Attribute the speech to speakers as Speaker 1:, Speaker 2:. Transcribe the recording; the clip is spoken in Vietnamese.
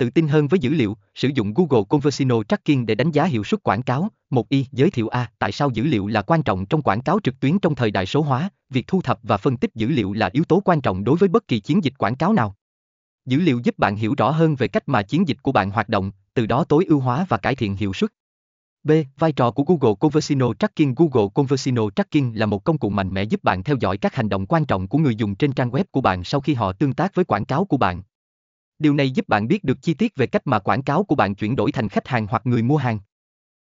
Speaker 1: tự tin hơn với dữ liệu, sử dụng Google Conversino Tracking để đánh giá hiệu suất quảng cáo. Một y giới thiệu A, tại sao dữ liệu là quan trọng trong quảng cáo trực tuyến trong thời đại số hóa, việc thu thập và phân tích dữ liệu là yếu tố quan trọng đối với bất kỳ chiến dịch quảng cáo nào. Dữ liệu giúp bạn hiểu rõ hơn về cách mà chiến dịch của bạn hoạt động, từ đó tối ưu hóa và cải thiện hiệu suất. B. Vai trò của Google Conversino Tracking Google Conversino Tracking là một công cụ mạnh mẽ giúp bạn theo dõi các hành động quan trọng của người dùng trên trang web của bạn sau khi họ tương tác với quảng cáo của bạn. Điều này giúp bạn biết được chi tiết về cách mà quảng cáo của bạn chuyển đổi thành khách hàng hoặc người mua hàng.